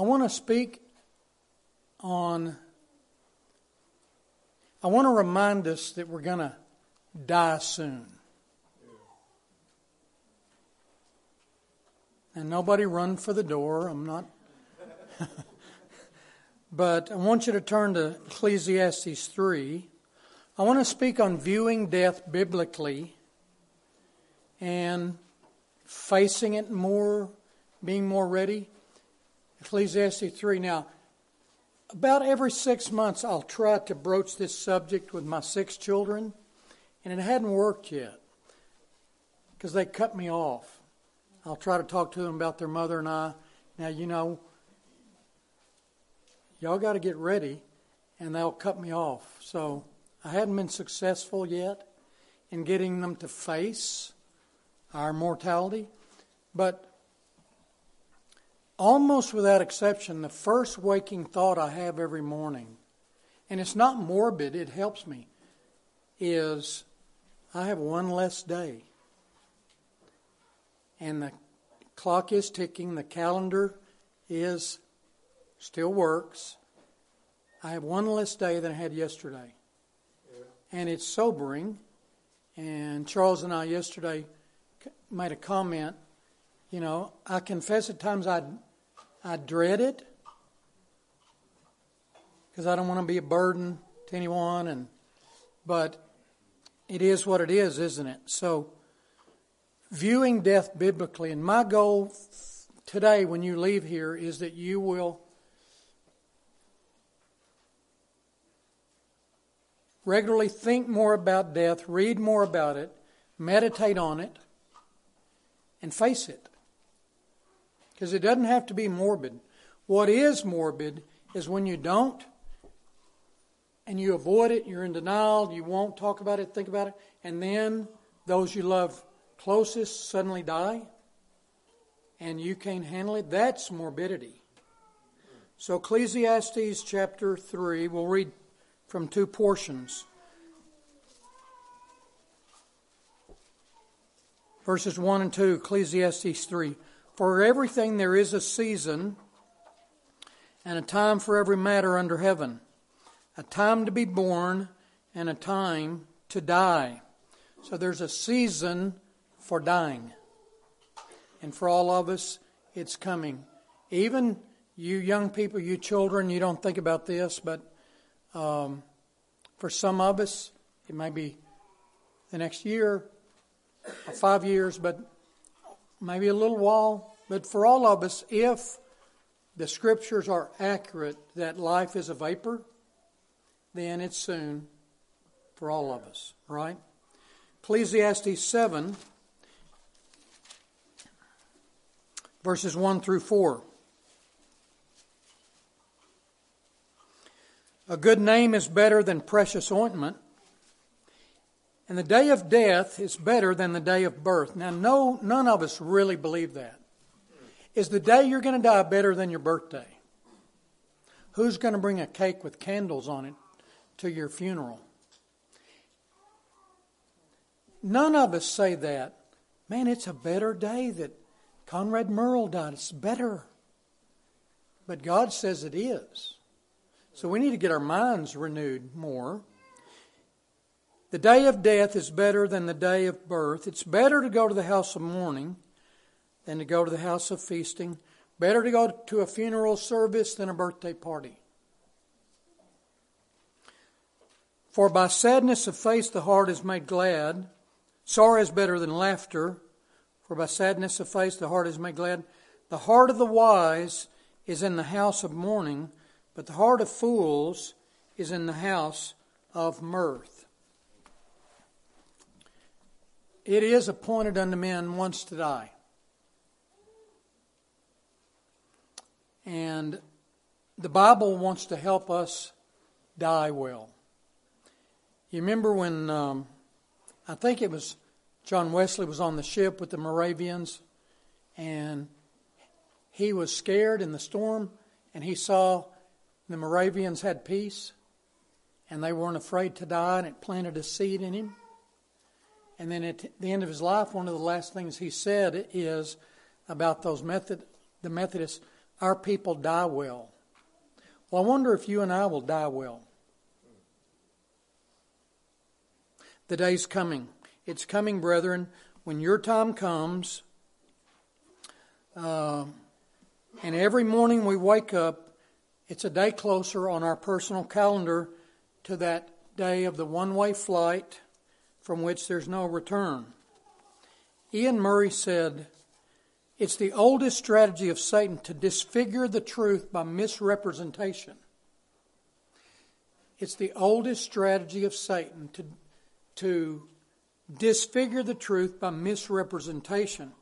I want to speak on, I want to remind us that we're going to die soon. And nobody run for the door. I'm not. but I want you to turn to Ecclesiastes 3. I want to speak on viewing death biblically and facing it more, being more ready. Ecclesiastes 3. Now, about every six months, I'll try to broach this subject with my six children, and it hadn't worked yet because they cut me off. I'll try to talk to them about their mother and I. Now, you know, y'all got to get ready, and they'll cut me off. So I hadn't been successful yet in getting them to face our mortality. But almost without exception, the first waking thought I have every morning, and it's not morbid, it helps me, is I have one less day. And the clock is ticking, the calendar is still works. I have one less day than I had yesterday and it's sobering. And Charles and I yesterday made a comment. You know, I confess at times I I dread it because I don't want to be a burden to anyone, and but it is what it is, isn't it? So, viewing death biblically, and my goal today, when you leave here, is that you will regularly think more about death, read more about it, meditate on it, and face it. Because it doesn't have to be morbid. What is morbid is when you don't and you avoid it, you're in denial, you won't talk about it, think about it, and then those you love closest suddenly die and you can't handle it. That's morbidity. So, Ecclesiastes chapter 3, we'll read from two portions. Verses 1 and 2, Ecclesiastes 3. For everything there is a season and a time for every matter under heaven, a time to be born and a time to die. So there's a season for dying. And for all of us, it's coming. Even you young people, you children, you don't think about this, but um, for some of us, it may be the next year or five years, but maybe a little while. But for all of us, if the scriptures are accurate that life is a vapor, then it's soon for all of us, right? Ecclesiastes 7, verses 1 through 4. A good name is better than precious ointment, and the day of death is better than the day of birth. Now, no, none of us really believe that. Is the day you're going to die better than your birthday? Who's going to bring a cake with candles on it to your funeral? None of us say that. Man, it's a better day that Conrad Murrell died. It's better. But God says it is. So we need to get our minds renewed more. The day of death is better than the day of birth. It's better to go to the house of mourning than to go to the house of feasting. Better to go to a funeral service than a birthday party. For by sadness of face the heart is made glad. Sorrow is better than laughter. For by sadness of face the heart is made glad. The heart of the wise is in the house of mourning, but the heart of fools is in the house of mirth. It is appointed unto men once to die. And the Bible wants to help us die well. You remember when um, I think it was John Wesley was on the ship with the Moravians, and he was scared in the storm, and he saw the Moravians had peace, and they weren't afraid to die, and it planted a seed in him. And then at the end of his life, one of the last things he said is about those Method, the Methodists. Our people die well. Well, I wonder if you and I will die well. The day's coming. It's coming, brethren, when your time comes. Uh, and every morning we wake up, it's a day closer on our personal calendar to that day of the one way flight from which there's no return. Ian Murray said, It's the oldest strategy of Satan to disfigure the truth by misrepresentation. It's the oldest strategy of Satan to, to disfigure the truth by misrepresentation.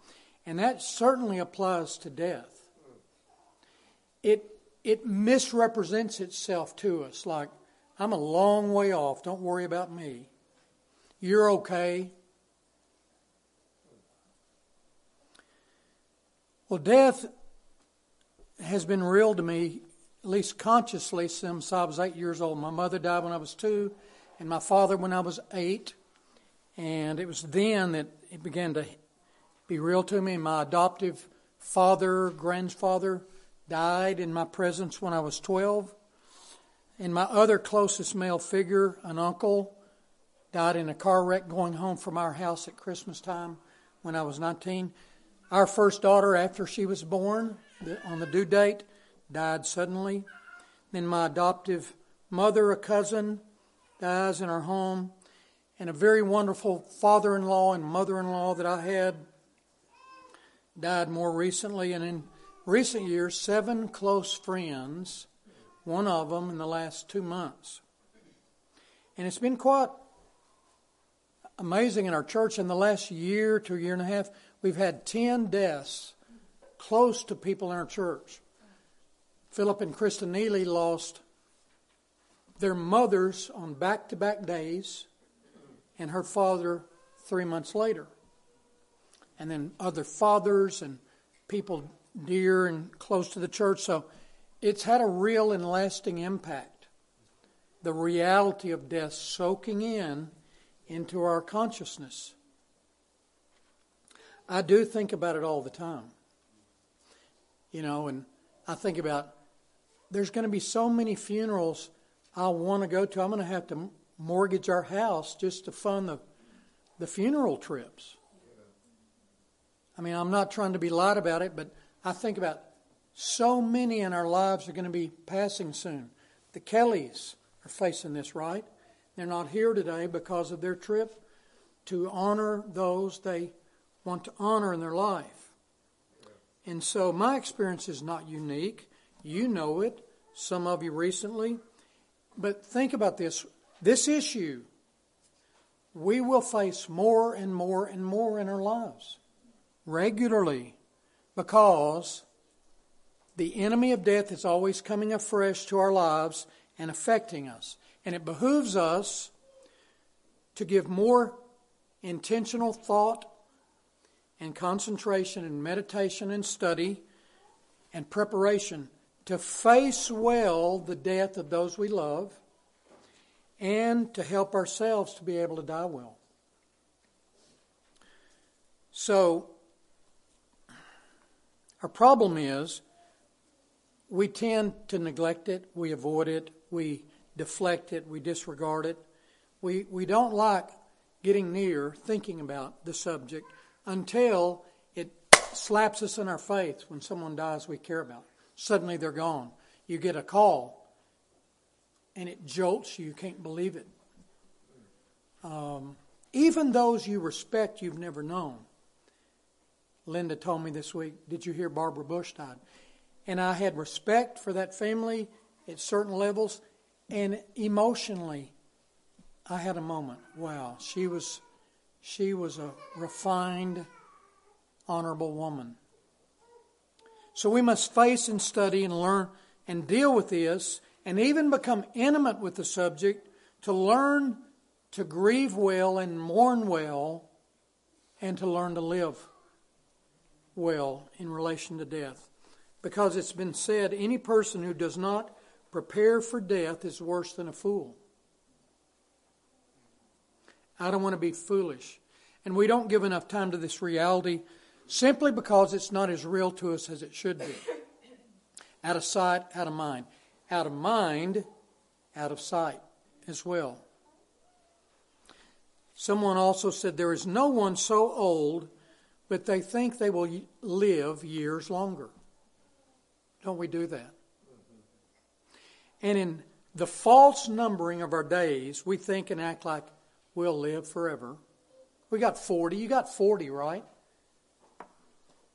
And that certainly applies to death. It, it misrepresents itself to us like, I'm a long way off. Don't worry about me. You're okay. Well, death has been real to me, at least consciously, since I was eight years old. My mother died when I was two, and my father when I was eight. And it was then that it began to be real to me. My adoptive father, grandfather, died in my presence when I was 12. And my other closest male figure, an uncle, died in a car wreck going home from our house at Christmas time when I was 19. Our first daughter, after she was born, on the due date, died suddenly. Then my adoptive mother, a cousin, dies in our home. And a very wonderful father in law and mother in law that I had died more recently. And in recent years, seven close friends one of them in the last two months. And it's been quite amazing in our church. In the last year to a year and a half, we've had 10 deaths close to people in our church. Philip and Krista Neely lost their mothers on back to back days, and her father three months later. And then other fathers and people dear and close to the church. So it's had a real and lasting impact. The reality of death soaking in into our consciousness. I do think about it all the time. You know, and I think about there's going to be so many funerals I want to go to. I'm going to have to mortgage our house just to fund the, the funeral trips. I mean, I'm not trying to be light about it, but I think about so many in our lives are going to be passing soon. The Kellys are facing this, right? They're not here today because of their trip to honor those they want to honor in their life. And so my experience is not unique. You know it, some of you recently. But think about this this issue we will face more and more and more in our lives regularly because the enemy of death is always coming afresh to our lives and affecting us. And it behooves us to give more intentional thought and concentration and meditation and study and preparation to face well the death of those we love and to help ourselves to be able to die well. So, our problem is we tend to neglect it, we avoid it, we deflect it, we disregard it. We, we don't like getting near thinking about the subject until it slaps us in our face when someone dies we care about. Suddenly they're gone. You get a call and it jolts you. You can't believe it. Um, even those you respect, you've never known. Linda told me this week, Did you hear Barbara Bush died? and I had respect for that family at certain levels, and emotionally, I had a moment. Wow, she was, she was a refined, honorable woman. So we must face and study and learn and deal with this, and even become intimate with the subject to learn to grieve well and mourn well, and to learn to live well in relation to death because it's been said any person who does not prepare for death is worse than a fool. I don't want to be foolish. And we don't give enough time to this reality simply because it's not as real to us as it should be. Out of sight, out of mind. Out of mind, out of sight as well. Someone also said, There is no one so old, but they think they will live years longer. Don't we do that? And in the false numbering of our days, we think and act like we'll live forever. We got 40. You got 40, right?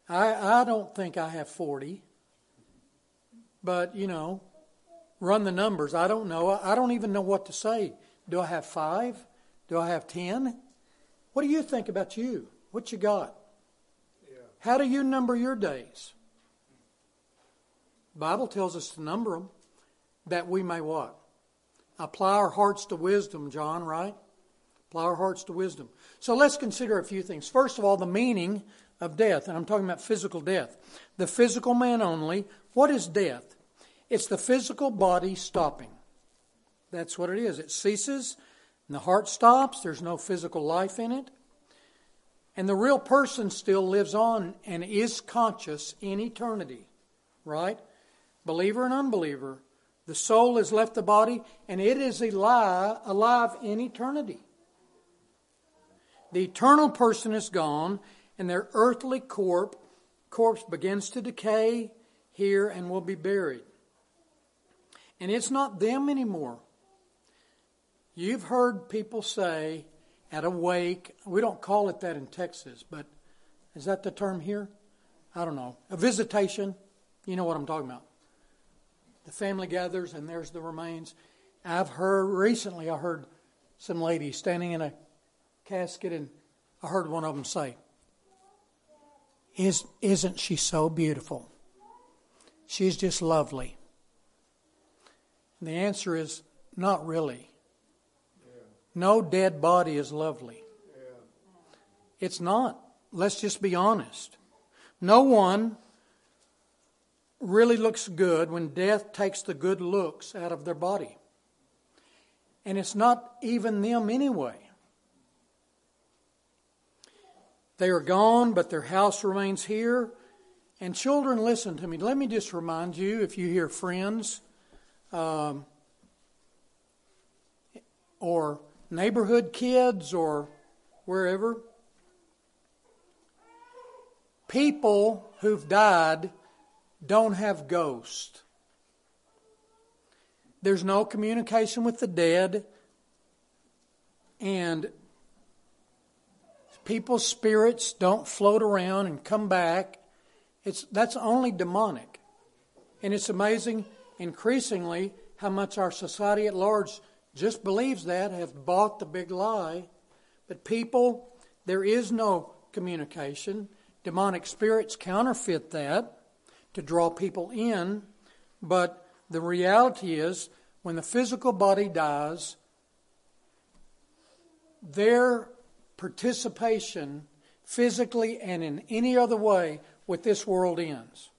I, I don't think I have 40. But, you know, run the numbers. I don't know. I don't even know what to say. Do I have five? Do I have 10? What do you think about you? What you got? Yeah. How do you number your days? The Bible tells us to number them that we may what? Apply our hearts to wisdom, John, right? Apply our hearts to wisdom. So let's consider a few things. First of all, the meaning of death, and I'm talking about physical death. The physical man only. What is death? It's the physical body stopping. That's what it is. It ceases, and the heart stops. There's no physical life in it. And the real person still lives on and is conscious in eternity, right? Believer and unbeliever. The soul has left the body, and it is alive, alive in eternity. The eternal person is gone, and their earthly corpse, corpse begins to decay here and will be buried. And it's not them anymore. You've heard people say at a wake, we don't call it that in Texas, but is that the term here? I don't know. A visitation. You know what I'm talking about. The family gathers and there's the remains. I've heard recently, I heard some lady standing in a casket and I heard one of them say, Is, Isn't she so beautiful? She's just lovely. And the answer is not really. No dead body is lovely. It's not. Let's just be honest. No one really looks good when death takes the good looks out of their body. And it's not even them anyway. They are gone, but their house remains here. And children, listen to me. Let me just remind you if you hear friends um, or neighborhood kids or wherever, people who've died don't have ghosts. There's no communication with the dead, and people's spirits don't float around and come back. It's, that's only demonic. And it's amazing, increasingly, how much our society at large just believes that, have bought the big lie. But people, there is no communication. Demonic spirits counterfeit that to draw people in. But the reality is, when the physical body dies, their participation physically and in any other way with this world ends.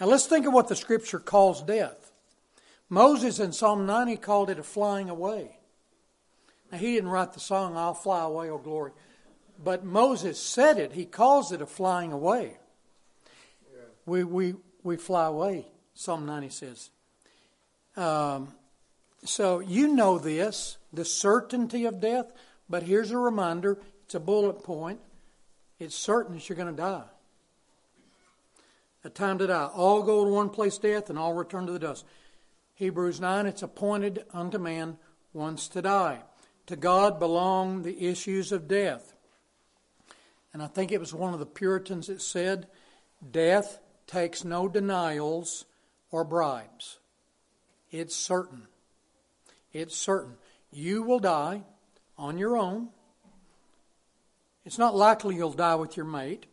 Now let's think of what the scripture calls death. Moses in Psalm 90 called it a flying away. Now he didn't write the song, I'll fly away, O glory. But Moses said it. He calls it a flying away. Yeah. We, we, we fly away, Psalm 90 says. Um, so you know this, the certainty of death. But here's a reminder it's a bullet point. It's certain that you're going to die. A time to die. All go to one place, death, and all return to the dust. Hebrews 9, it's appointed unto man once to die. To God belong the issues of death. And I think it was one of the Puritans that said, Death takes no denials or bribes. It's certain. It's certain. You will die on your own. It's not likely you'll die with your mate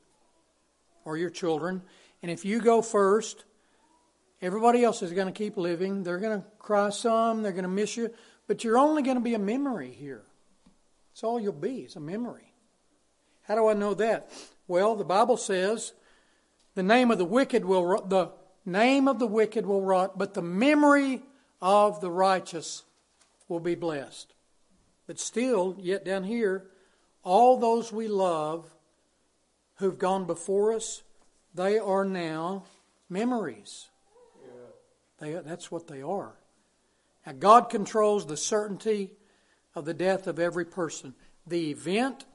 or your children. And if you go first, everybody else is going to keep living. They're going to cry some, they're going to miss you, but you're only going to be a memory here. That's all you'll be, it's a memory. How do I know that? Well, the Bible says the name of the wicked will the name of the wicked will rot, but the memory of the righteous will be blessed. But still, yet down here, all those we love who've gone before us, they are now memories. They, that's what they are. Now, God controls the certainty of the death of every person. The event,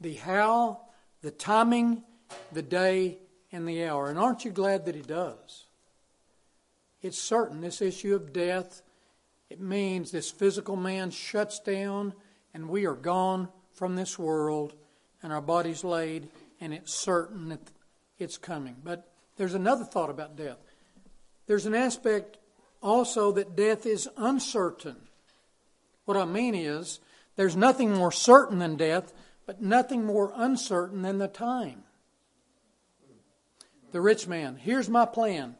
the how, the timing, the day, and the hour. And aren't you glad that He does? It's certain, this issue of death, it means this physical man shuts down and we are gone from this world and our bodies laid, and it's certain that it's coming. But there's another thought about death. There's an aspect also that death is uncertain. What I mean is, there's nothing more certain than death, but nothing more uncertain than the time. The rich man, here's my plan.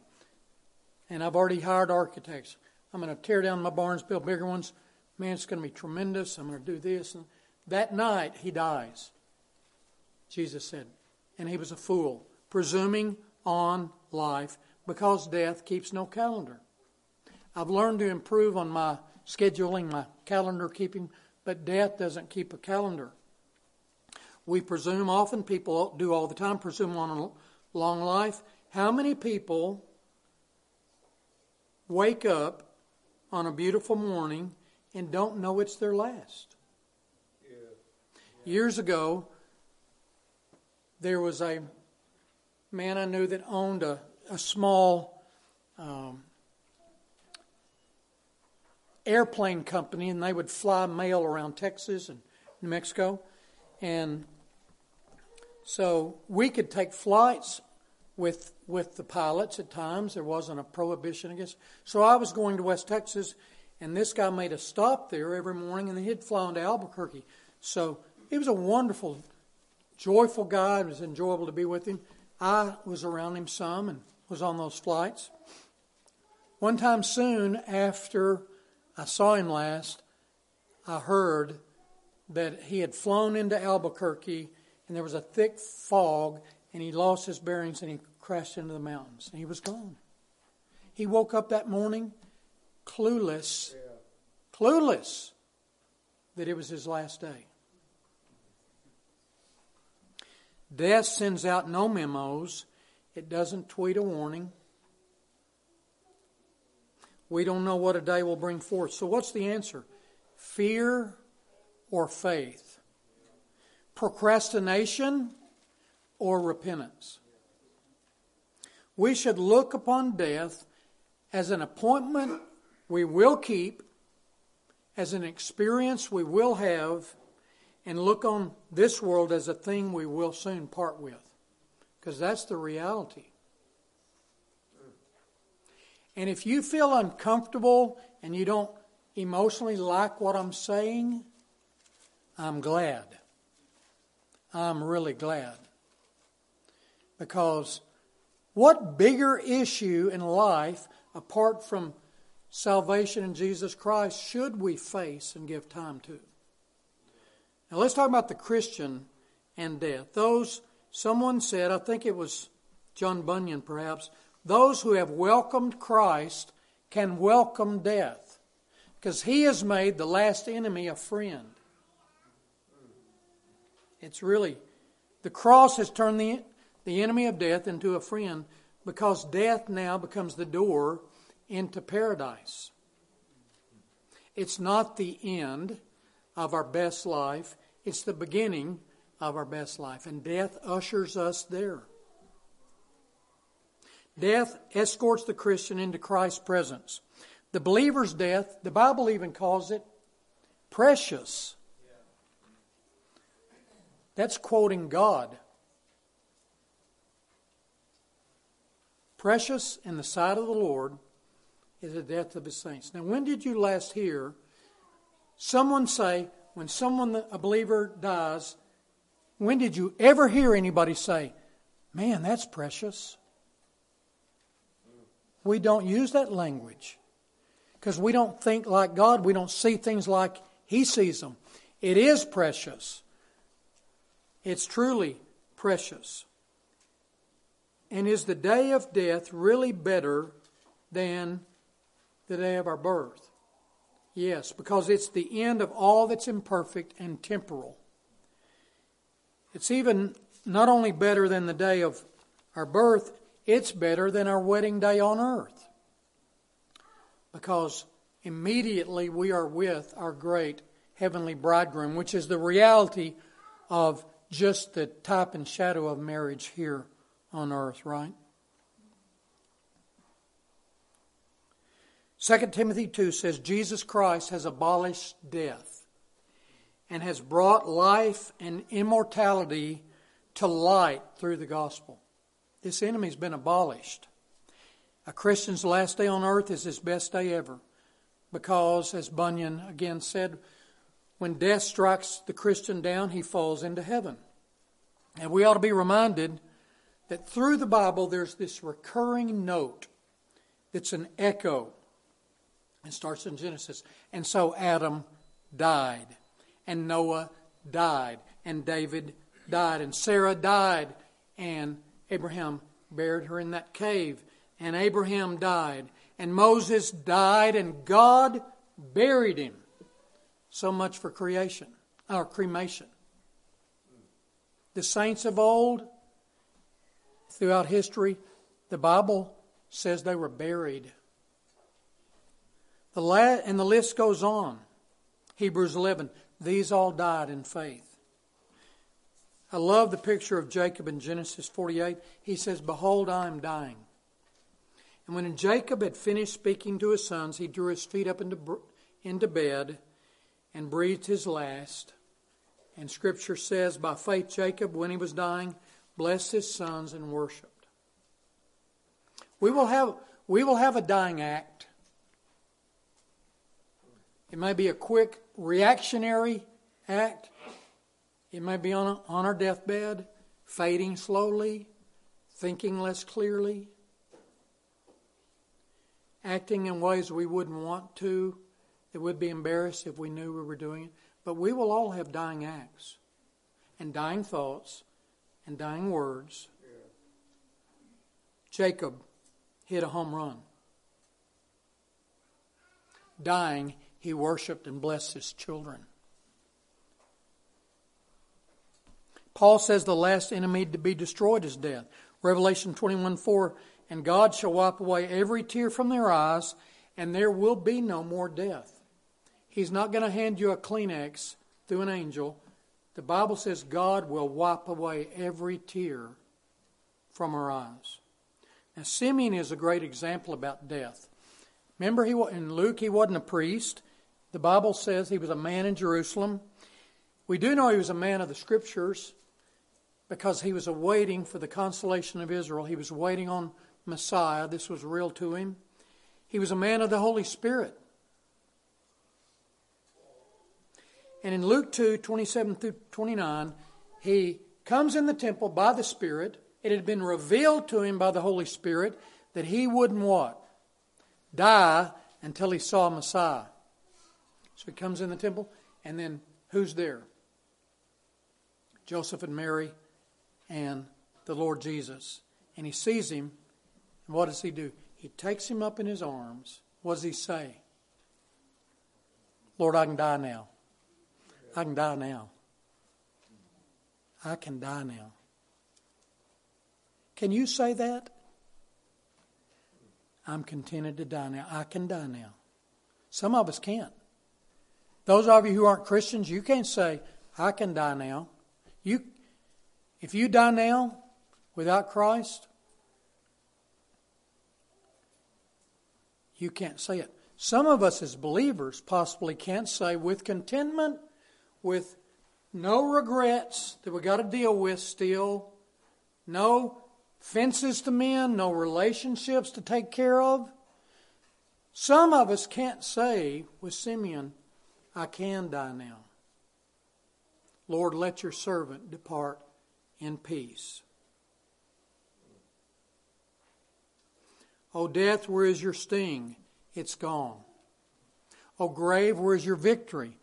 And I've already hired architects. I'm going to tear down my barns, build bigger ones. Man, it's going to be tremendous. I'm going to do this. And that night, he dies. Jesus said. And he was a fool, presuming on life because death keeps no calendar. I've learned to improve on my scheduling, my calendar keeping, but death doesn't keep a calendar. We presume often, people do all the time, presume on a long life. How many people wake up on a beautiful morning and don't know it's their last? Yeah. Yeah. Years ago, there was a man I knew that owned a, a small um, airplane company, and they would fly mail around Texas and New Mexico. And so we could take flights with with the pilots at times. There wasn't a prohibition against. So I was going to West Texas, and this guy made a stop there every morning, and he'd fly on to Albuquerque. So it was a wonderful, joyful guy. It was enjoyable to be with him. I was around him some and was on those flights. One time soon after I saw him last, I heard that he had flown into Albuquerque and there was a thick fog and he lost his bearings and he crashed into the mountains and he was gone. He woke up that morning clueless, yeah. clueless that it was his last day. Death sends out no memos. It doesn't tweet a warning. We don't know what a day will bring forth. So, what's the answer? Fear or faith? Procrastination or repentance? We should look upon death as an appointment we will keep, as an experience we will have, and look on this world as a thing we will soon part with. Because that's the reality. And if you feel uncomfortable and you don't emotionally like what I'm saying, I'm glad. I'm really glad. Because what bigger issue in life, apart from salvation in Jesus Christ, should we face and give time to? Now let's talk about the Christian and death. Those, someone said, I think it was John Bunyan perhaps, those who have welcomed Christ can welcome death because he has made the last enemy a friend. It's really, the cross has turned the, the enemy of death into a friend because death now becomes the door into paradise. It's not the end of our best life, it's the beginning of our best life. And death ushers us there. Death escorts the Christian into Christ's presence. The believer's death, the Bible even calls it precious. That's quoting God. Precious in the sight of the Lord is the death of his saints. Now, when did you last hear someone say, when someone, a believer, dies, when did you ever hear anybody say, Man, that's precious? We don't use that language because we don't think like God. We don't see things like He sees them. It is precious. It's truly precious. And is the day of death really better than the day of our birth? Yes, because it's the end of all that's imperfect and temporal. It's even not only better than the day of our birth, it's better than our wedding day on earth. because immediately we are with our great heavenly bridegroom, which is the reality of just the type and shadow of marriage here on earth, right? 2 Timothy 2 says Jesus Christ has abolished death and has brought life and immortality to light through the gospel. This enemy's been abolished. A Christian's last day on earth is his best day ever because, as Bunyan again said, when death strikes the Christian down, he falls into heaven. And we ought to be reminded that through the Bible there's this recurring note that's an echo. It starts in Genesis. And so Adam died, and Noah died, and David died, and Sarah died, and Abraham buried her in that cave, and Abraham died, and Moses died, and God buried him. So much for creation, or cremation. The saints of old, throughout history, the Bible says they were buried. The la- and the list goes on. Hebrews 11. These all died in faith. I love the picture of Jacob in Genesis 48. He says, Behold, I am dying. And when Jacob had finished speaking to his sons, he drew his feet up into, into bed and breathed his last. And Scripture says, by faith, Jacob, when he was dying, blessed his sons and worshiped. We will have, we will have a dying act. It may be a quick reactionary act. It may be on, on our deathbed, fading slowly, thinking less clearly, acting in ways we wouldn't want to, it would be embarrassed if we knew we were doing it. But we will all have dying acts and dying thoughts and dying words. Jacob hit a home run. Dying, he worshiped and blessed his children. Paul says the last enemy to be destroyed is death. Revelation 21 4 And God shall wipe away every tear from their eyes, and there will be no more death. He's not going to hand you a Kleenex through an angel. The Bible says God will wipe away every tear from our eyes. Now, Simeon is a great example about death. Remember, he in Luke, he wasn't a priest. The Bible says he was a man in Jerusalem. We do know he was a man of the Scriptures because he was awaiting for the consolation of Israel. He was waiting on Messiah. This was real to him. He was a man of the Holy Spirit. And in Luke 2 27 through 29, he comes in the temple by the Spirit. It had been revealed to him by the Holy Spirit that he wouldn't what? Die until he saw Messiah. So he comes in the temple, and then who's there? Joseph and Mary and the Lord Jesus. And he sees him, and what does he do? He takes him up in his arms. What does he say? Lord, I can die now. I can die now. I can die now. Can you say that? I'm contented to die now. I can die now. Some of us can't. Those of you who aren't Christians, you can't say, I can die now. You, if you die now without Christ, you can't say it. Some of us as believers possibly can't say with contentment with no regrets that we got to deal with still, no fences to mend, no relationships to take care of. Some of us can't say with Simeon, I can die now. Lord, let your servant depart in peace. O death, where is your sting? It's gone. O grave, where is your victory?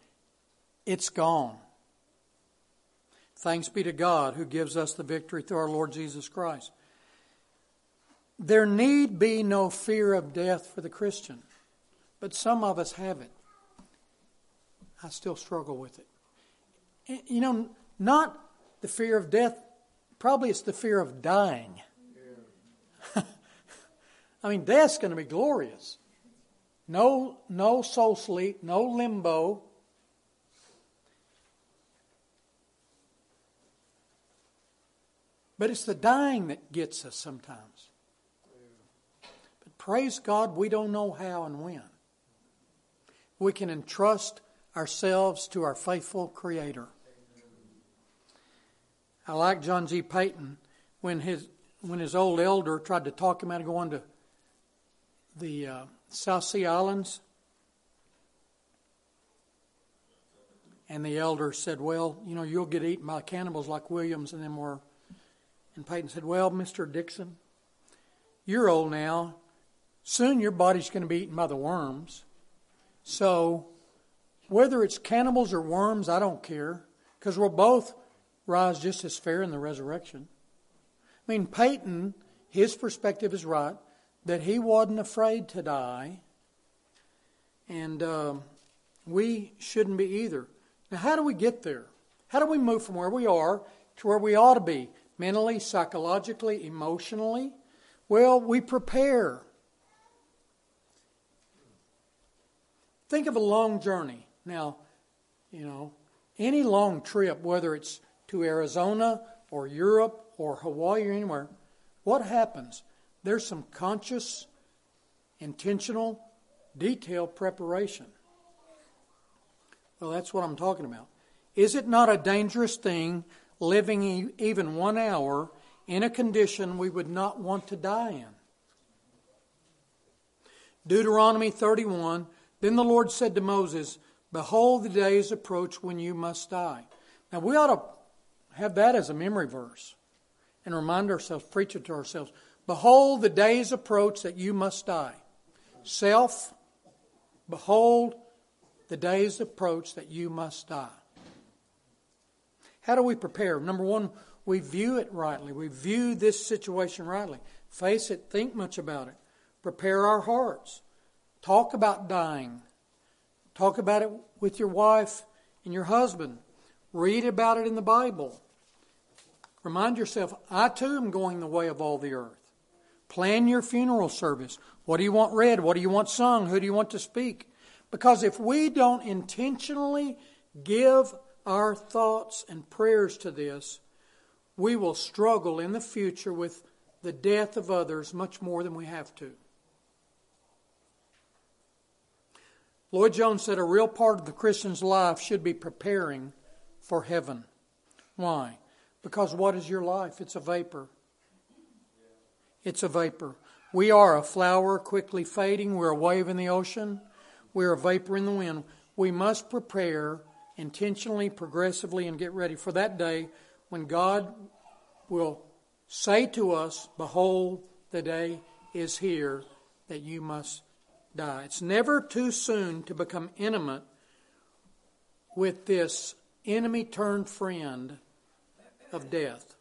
It's gone. Thanks be to God who gives us the victory through our Lord Jesus Christ. There need be no fear of death for the Christian, but some of us have it. I still struggle with it. Eh, you know, not the fear of death, probably it's the fear of dying. I mean, death's going to be glorious. No, no soul sleep, no limbo. But it's the dying that gets us sometimes. But praise God, we don't know how and when. We can entrust ourselves to our faithful Creator. I like John G. Paton when his when his old elder tried to talk him out of going to the uh, South Sea Islands. And the elder said, Well, you know, you'll get eaten by cannibals like Williams and them were. And Paton said, Well, Mr. Dickson, you're old now. Soon your body's going to be eaten by the worms. So, whether it's cannibals or worms, I don't care, because we'll both rise just as fair in the resurrection. I mean, Paton, his perspective is right that he wasn't afraid to die, and um, we shouldn't be either. Now, how do we get there? How do we move from where we are to where we ought to be? Mentally, psychologically, emotionally? Well, we prepare. Think of a long journey. Now, you know, any long trip, whether it's to Arizona or Europe or Hawaii or anywhere, what happens? There's some conscious, intentional, detailed preparation. Well, that's what I'm talking about. Is it not a dangerous thing living even one hour in a condition we would not want to die in? Deuteronomy 31 Then the Lord said to Moses, Behold, the days approach when you must die. Now, we ought to have that as a memory verse and remind ourselves, preach it to ourselves. Behold, the days approach that you must die. Self, behold, the days approach that you must die. How do we prepare? Number one, we view it rightly. We view this situation rightly. Face it, think much about it. Prepare our hearts. Talk about dying. Talk about it with your wife and your husband. Read about it in the Bible. Remind yourself, I too am going the way of all the earth. Plan your funeral service. What do you want read? What do you want sung? Who do you want to speak? Because if we don't intentionally give our thoughts and prayers to this, we will struggle in the future with the death of others much more than we have to. Lloyd Jones said a real part of the Christian's life should be preparing for heaven. Why? Because what is your life? It's a vapor. It's a vapor. We are a flower quickly fading. We're a wave in the ocean. We're a vapor in the wind. We must prepare intentionally, progressively, and get ready for that day when God will say to us, Behold, the day is here that you must die. It's never too soon to become intimate with this enemy turned friend of death.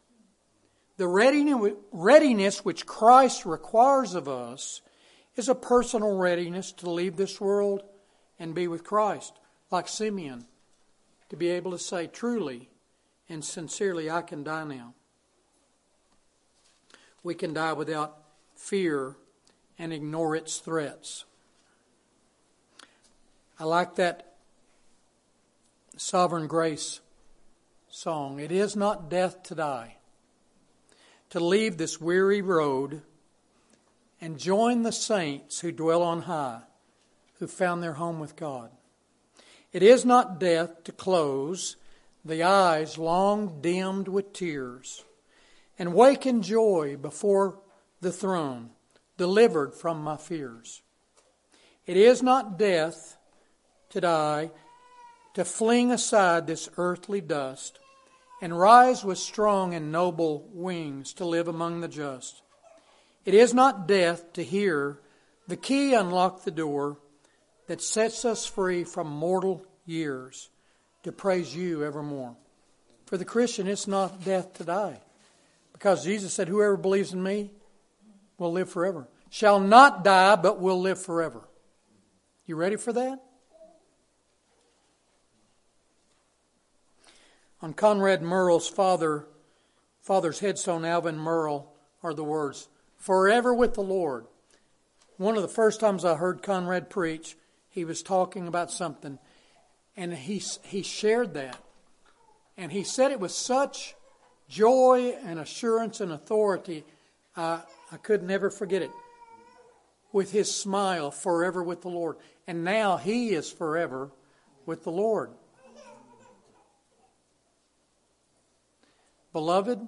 The readiness which Christ requires of us is a personal readiness to leave this world and be with Christ, like Simeon, to be able to say truly and sincerely, I can die now. We can die without fear and ignore its threats. I like that sovereign grace song. It is not death to die, to leave this weary road and join the saints who dwell on high, who found their home with God. It is not death to close the eyes long dimmed with tears and wake in joy before the throne, delivered from my fears. It is not death to die, to fling aside this earthly dust and rise with strong and noble wings to live among the just. It is not death to hear the key unlock the door that sets us free from mortal years to praise you evermore. For the Christian, it's not death to die. Because Jesus said, Whoever believes in me will live forever. Shall not die, but will live forever. You ready for that? On Conrad Murrell's father, father's headstone, Alvin Murrell, are the words, Forever with the Lord. one of the first times I heard Conrad preach, he was talking about something, and he, he shared that. And he said it with such joy and assurance and authority, uh, I could never forget it. With his smile, forever with the Lord. And now he is forever with the Lord. Beloved,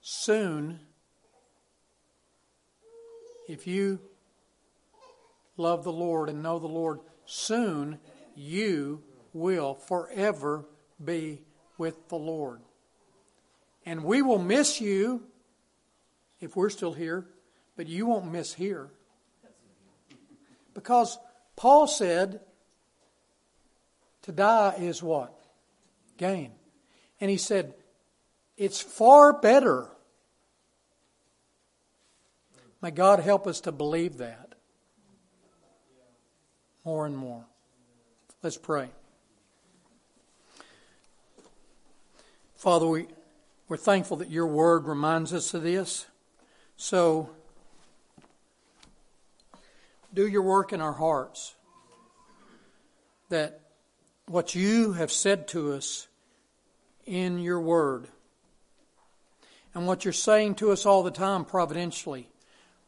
soon, if you love the Lord and know the Lord, soon you will forever be with the Lord. And we will miss you if we're still here, but you won't miss here. Because Paul said, to die is what? Gain. And he said, it's far better. May God help us to believe that more and more. Let's pray. Father, we, we're thankful that your word reminds us of this. So, do your work in our hearts. That what you have said to us in your word and what you're saying to us all the time providentially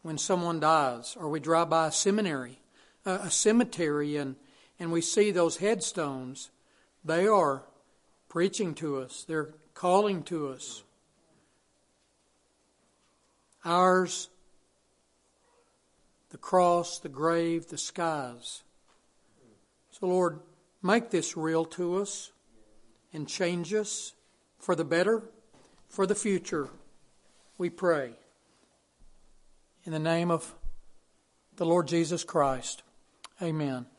when someone dies or we drive by a seminary, a cemetery and, and we see those headstones, they are preaching to us. They're calling to us. Ours, the cross, the grave, the skies. So, Lord, make this real to us and change us for the better, for the future, we pray. In the name of the Lord Jesus Christ, amen.